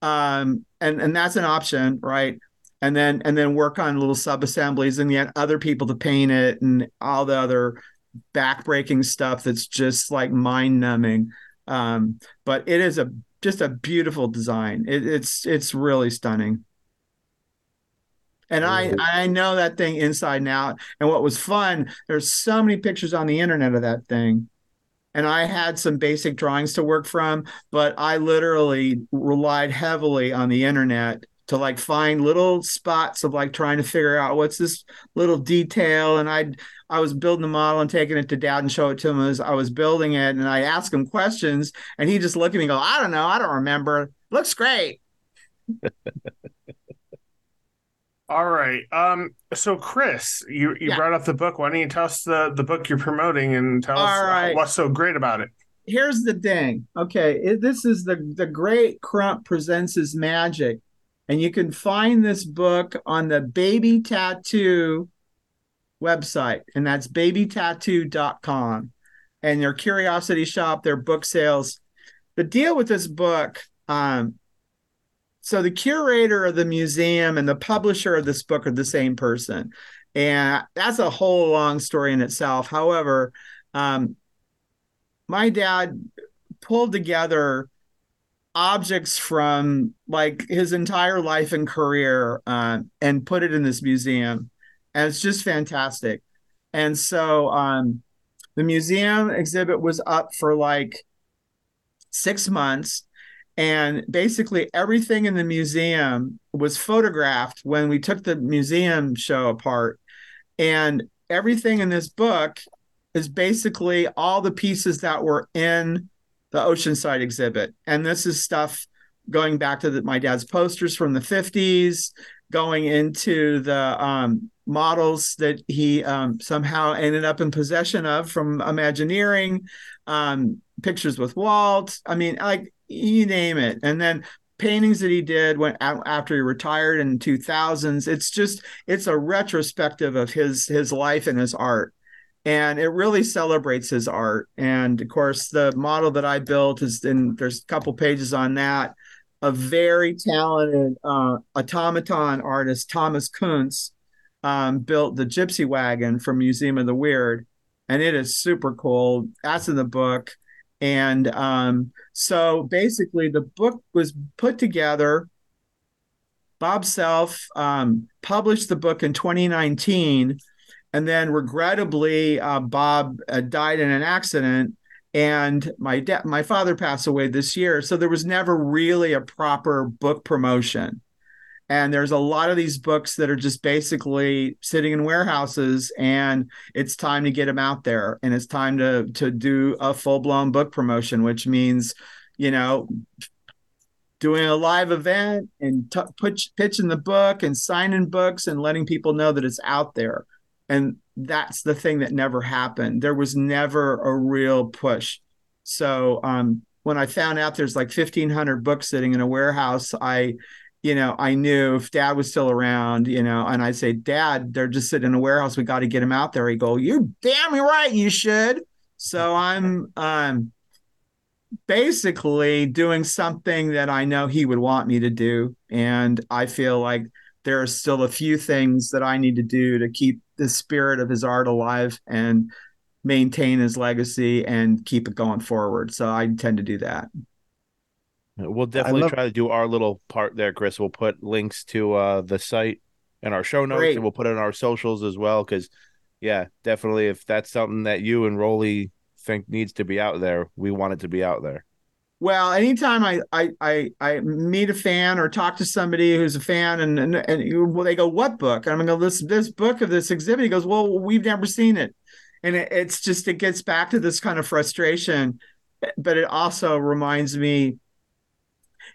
um, and and that's an option right and then and then work on little sub assemblies and get other people to paint it and all the other backbreaking stuff that's just like mind numbing um, but it is a just a beautiful design it, it's it's really stunning and I I know that thing inside and out. And what was fun, there's so many pictures on the internet of that thing. And I had some basic drawings to work from, but I literally relied heavily on the internet to like find little spots of like trying to figure out what's this little detail and i i was building the model and taking it to dad and show it to him as i was building it and i asked him questions and he just looked at me and go i don't know i don't remember. Looks great. All right um so chris you you yeah. brought up the book. Why don't you tell us the the book you're promoting and tell all us right. what's so great about it? Here's the thing. Okay it, this is the the great crump presents his magic and you can find this book on the Baby Tattoo website, and that's babytattoo.com. And their curiosity shop, their book sales. The deal with this book Um, so the curator of the museum and the publisher of this book are the same person. And that's a whole long story in itself. However, um, my dad pulled together objects from like his entire life and career uh, and put it in this museum and it's just fantastic. And so um, the museum exhibit was up for like six months and basically everything in the museum was photographed when we took the museum show apart. And everything in this book is basically all the pieces that were in the Oceanside exhibit. And this is stuff going back to the, my dad's posters from the 50s, going into the um, models that he um, somehow ended up in possession of from Imagineering, um, pictures with Walt. I mean, like you name it. And then paintings that he did when after he retired in 2000s. It's just it's a retrospective of his his life and his art and it really celebrates his art. And of course, the model that I built is in there's a couple pages on that. A very talented uh, automaton artist, Thomas Kuntz, um, built the Gypsy Wagon from Museum of the Weird, and it is super cool. That's in the book. And um, so basically, the book was put together. Bob Self um, published the book in 2019 and then regrettably, uh, Bob uh, died in an accident, and my dad, my father passed away this year. So there was never really a proper book promotion. And there's a lot of these books that are just basically sitting in warehouses, and it's time to get them out there, and it's time to to do a full blown book promotion, which means, you know, doing a live event and t- put, pitching the book and signing books and letting people know that it's out there and that's the thing that never happened. There was never a real push. So um, when i found out there's like 1500 books sitting in a warehouse i you know i knew if dad was still around you know and i'd say dad they're just sitting in a warehouse. We got to get them out there. He go you damn right you should. So i'm um basically doing something that i know he would want me to do. And i feel like there are still a few things that i need to do to keep the spirit of his art alive and maintain his legacy and keep it going forward. So I intend to do that. We'll definitely love- try to do our little part there, Chris. We'll put links to uh, the site and our show notes, Great. and we'll put it in our socials as well. Because, yeah, definitely, if that's something that you and Rolly think needs to be out there, we want it to be out there. Well, anytime I, I I I meet a fan or talk to somebody who's a fan, and and, and well, they go, "What book?" And I'm gonna go, "This this book of this exhibit." He goes, "Well, we've never seen it," and it, it's just it gets back to this kind of frustration, but it also reminds me,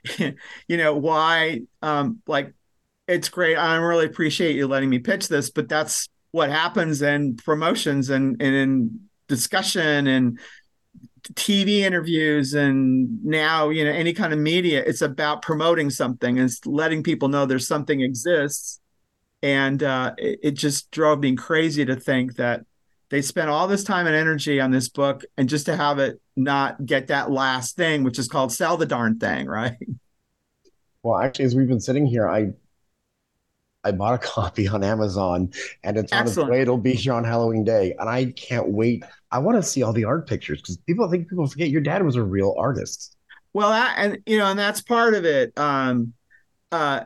you know, why um like it's great. I really appreciate you letting me pitch this, but that's what happens in promotions and and in discussion and TV interviews and now you know any kind of media it's about promoting something and letting people know there's something exists. And uh, it, it, just drove me crazy to think that they spent all this time and energy on this book and just to have it not get that last thing which is called sell the darn thing right? Well actually as we've been sitting here i I bought a copy on Amazon and it's Excellent. on its way. It'll be here on Halloween Day. And I can't wait. I want to see all the art pictures because people I think people forget your dad was a real artist. Well, that, and you know, and that's part of it. Um, uh,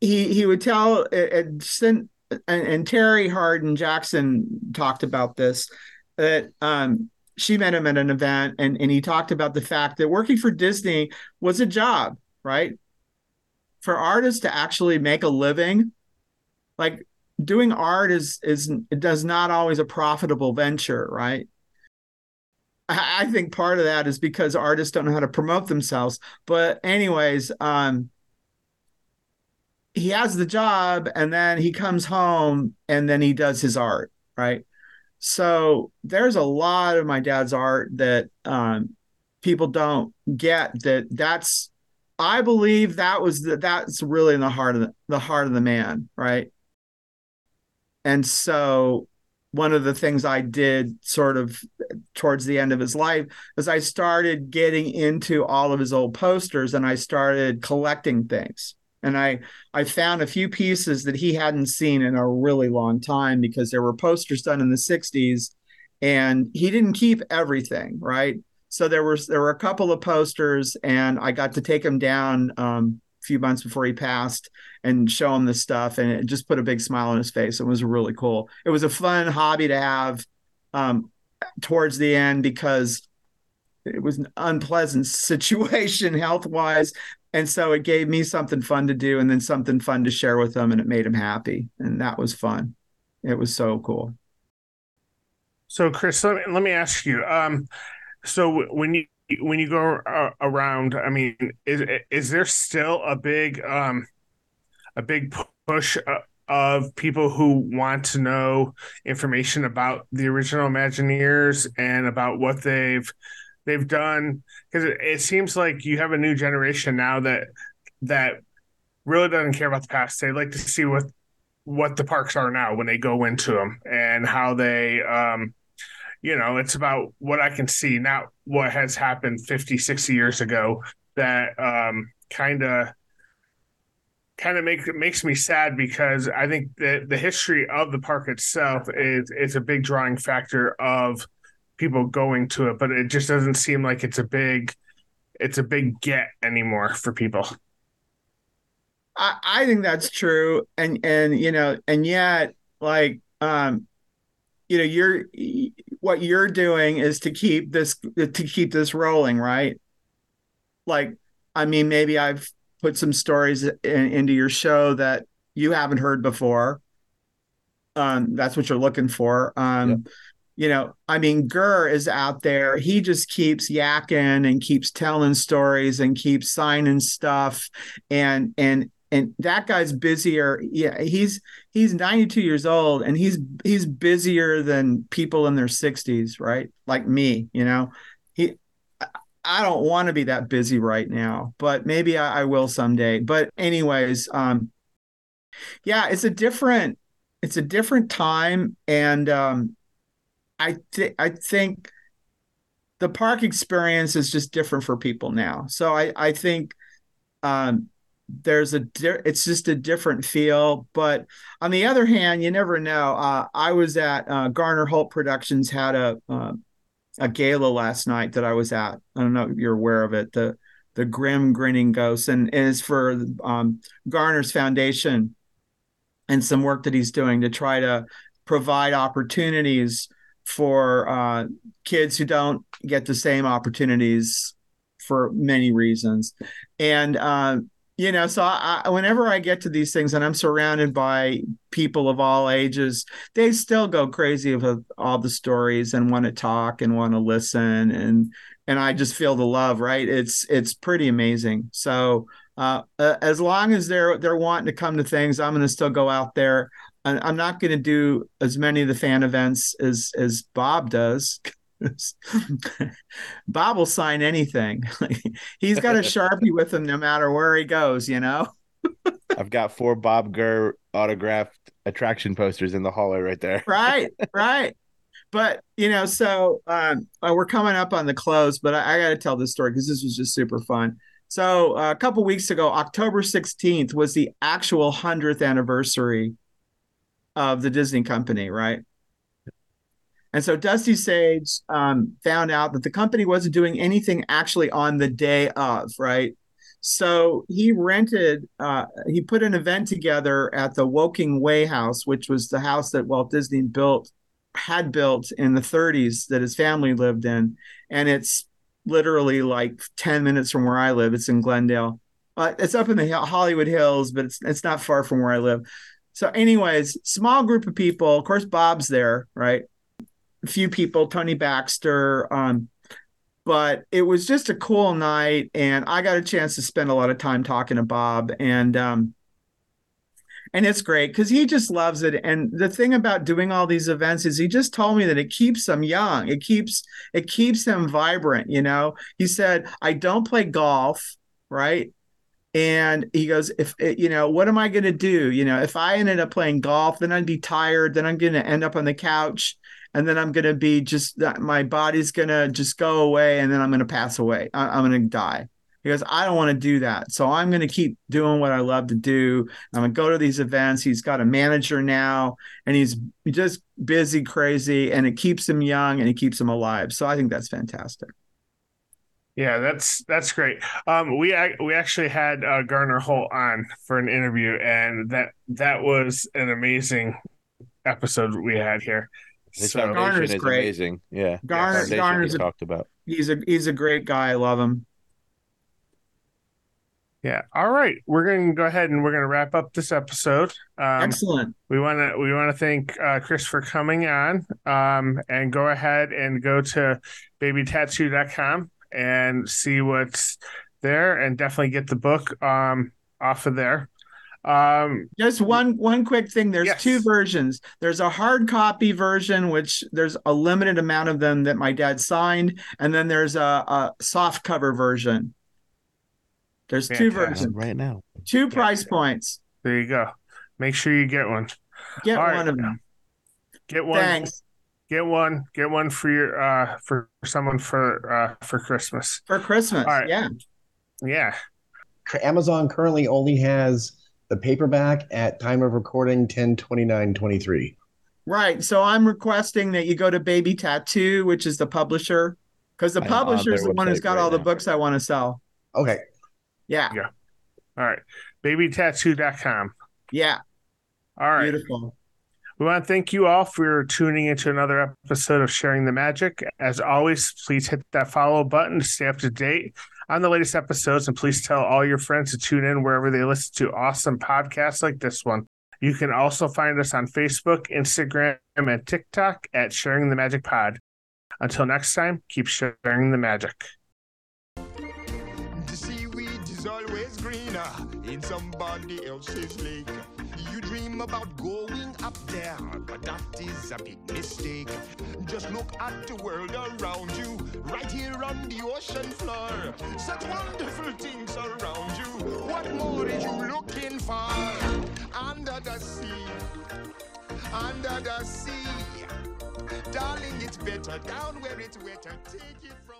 he he would tell and, and, and Terri Hardin Jackson talked about this that um, she met him at an event and and he talked about the fact that working for Disney was a job, right? For artists to actually make a living, like doing art is is it does not always a profitable venture, right? I, I think part of that is because artists don't know how to promote themselves. But anyways, um, he has the job and then he comes home and then he does his art, right? So there's a lot of my dad's art that um, people don't get that that's I believe that was the, that's really in the heart of the, the heart of the man, right? And so one of the things I did sort of towards the end of his life is I started getting into all of his old posters and I started collecting things. And I I found a few pieces that he hadn't seen in a really long time because there were posters done in the 60s and he didn't keep everything, right? So there was there were a couple of posters and I got to take him down um, a few months before he passed and show him the stuff and it just put a big smile on his face. It was really cool. It was a fun hobby to have um, towards the end because it was an unpleasant situation health wise. And so it gave me something fun to do and then something fun to share with him and it made him happy. And that was fun. It was so cool. So Chris, let me, let me ask you, um, so when you, when you go uh, around, I mean, is is there still a big um, a big push uh, of people who want to know information about the original Imagineers and about what they've they've done because it, it seems like you have a new generation now that that really doesn't care about the past. They like to see what what the parks are now when they go into them and how they um you know it's about what i can see not what has happened 50 60 years ago that um kind of kind of make makes me sad because I think that the history of the park itself is is a big drawing factor of people going to it, but it just doesn't seem like it's a big it's a big get anymore for people. I, I think that's true. And and you know, and yet like um you know, you're what you're doing is to keep this to keep this rolling, right? Like I mean, maybe I've put some stories in, into your show that you haven't heard before. Um, that's what you're looking for. Um, yeah. You know, I mean, Gurr is out there. He just keeps yakking and keeps telling stories and keeps signing stuff, and and and that guy's busier. Yeah, he's he's 92 years old, and he's he's busier than people in their 60s, right? Like me, you know. He I don't want to be that busy right now, but maybe I, I will someday. But anyways, um, yeah, it's a different, it's a different time, and um, I think I think the park experience is just different for people now. So I I think um, there's a di- it's just a different feel. But on the other hand, you never know. Uh, I was at uh, Garner Holt Productions had a uh, a gala last night that I was at. I don't know if you're aware of it. The the grim grinning ghost and, and it's for um, Garner's foundation and some work that he's doing to try to provide opportunities for uh, kids who don't get the same opportunities for many reasons. And uh, you know so I, whenever i get to these things and i'm surrounded by people of all ages they still go crazy with all the stories and want to talk and want to listen and and i just feel the love right? It's it's pretty amazing. So uh, as long as they're they're wanting to come to things i'm going to still go out there. I'm not going to do as many of the fan events as as bob does Bob will sign anything. He's got a sharpie with him no matter where he goes. You know. I've got four Bob Gurr autographed attraction posters in the hallway right there. right, right. But you know, so um, uh, we're coming up on the close, but I, I got to tell this story because this was just super fun. So uh, a couple weeks ago, October 16th was the actual 100th anniversary of the Disney company, right? And so Dusty Sage um, found out that the company wasn't doing anything actually on the day of, right? So he rented, uh, he put an event together at the Woking Way House, which was the house that Walt Disney built, had built in the 30s that his family lived in. And it's literally like 10 minutes from where I live. It's in Glendale. Uh, it's up in the Hollywood Hills, but it's it's not far from where I live. So, anyways, small group of people. Of course, Bob's there, right? Few people, Tony Baxter. Um, but it was just a cool night, and I got a chance to spend a lot of time talking to Bob, and um, and it's great because he just loves it. And the thing about doing all these events is he just told me that it keeps him young. It keeps it keeps him vibrant. You know, he said, "I don't play golf, right? and he goes if it, you know what am i going to do you know if i ended up playing golf then i'd be tired then i'm going to end up on the couch and then i'm going to be just my body's going to just go away and then i'm going to pass away. I, am going to die. He goes i don't want to do that. So i'm going to keep doing what i love to do. I'm going to go to these events. He's got a manager now and he's just busy crazy and it keeps him young and it keeps him alive. So i think that's fantastic. Yeah, that's that's great. Um, we we actually had uh, Garner Holt on for an interview, and that that was an amazing episode we had here. His so, Garner's is great. amazing. Yeah, Garner, yeah, Garner's a, talked about. He's a he's a great guy. I love him. Yeah. All right, we're going to go ahead and we're going to wrap up this episode. Um, Excellent. We want to we want to thank uh, Chris for coming on. Um, and go ahead and go to babytattoo.com and see what's there and definitely get the book um, off of there. Um, Just one one quick thing. There's yes. two versions. There's a hard copy version, which there's a limited amount of them that my dad signed, and then there's a, a soft cover version. There's two versions right now. Two price points. There you go. Make sure you get one. Get All one right. of them. Get one. Thanks get one get one for your uh for someone for uh for christmas for christmas All right. yeah yeah amazon currently only has the paperback at time of recording 10 29 23 right. So i'm requesting that you go to baby tattoo which is the publisher because the publisher is the one who's got right all now. the books i want to sell. Okay. Yeah. Yeah. All right. Babytattoo.com yeah. All right. Beautiful. We want to thank you all for tuning into another episode of Sharing the Magic. As always, please hit that follow button to stay up to date on the latest episodes. And please tell all your friends to tune in wherever they listen to awesome podcasts like this one. You can also find us on Facebook, Instagram, and TikTok at Sharing the Magic Pod. Until next time, keep sharing the magic. The seaweed is always greener in somebody else's lake. Dream about going up there, but that is a big mistake. Just look at the world around you, right here on the ocean floor. Such wonderful things around you. What more are you looking for? Under the sea, under the sea. Darling, it's better down where it's wetter. Take it from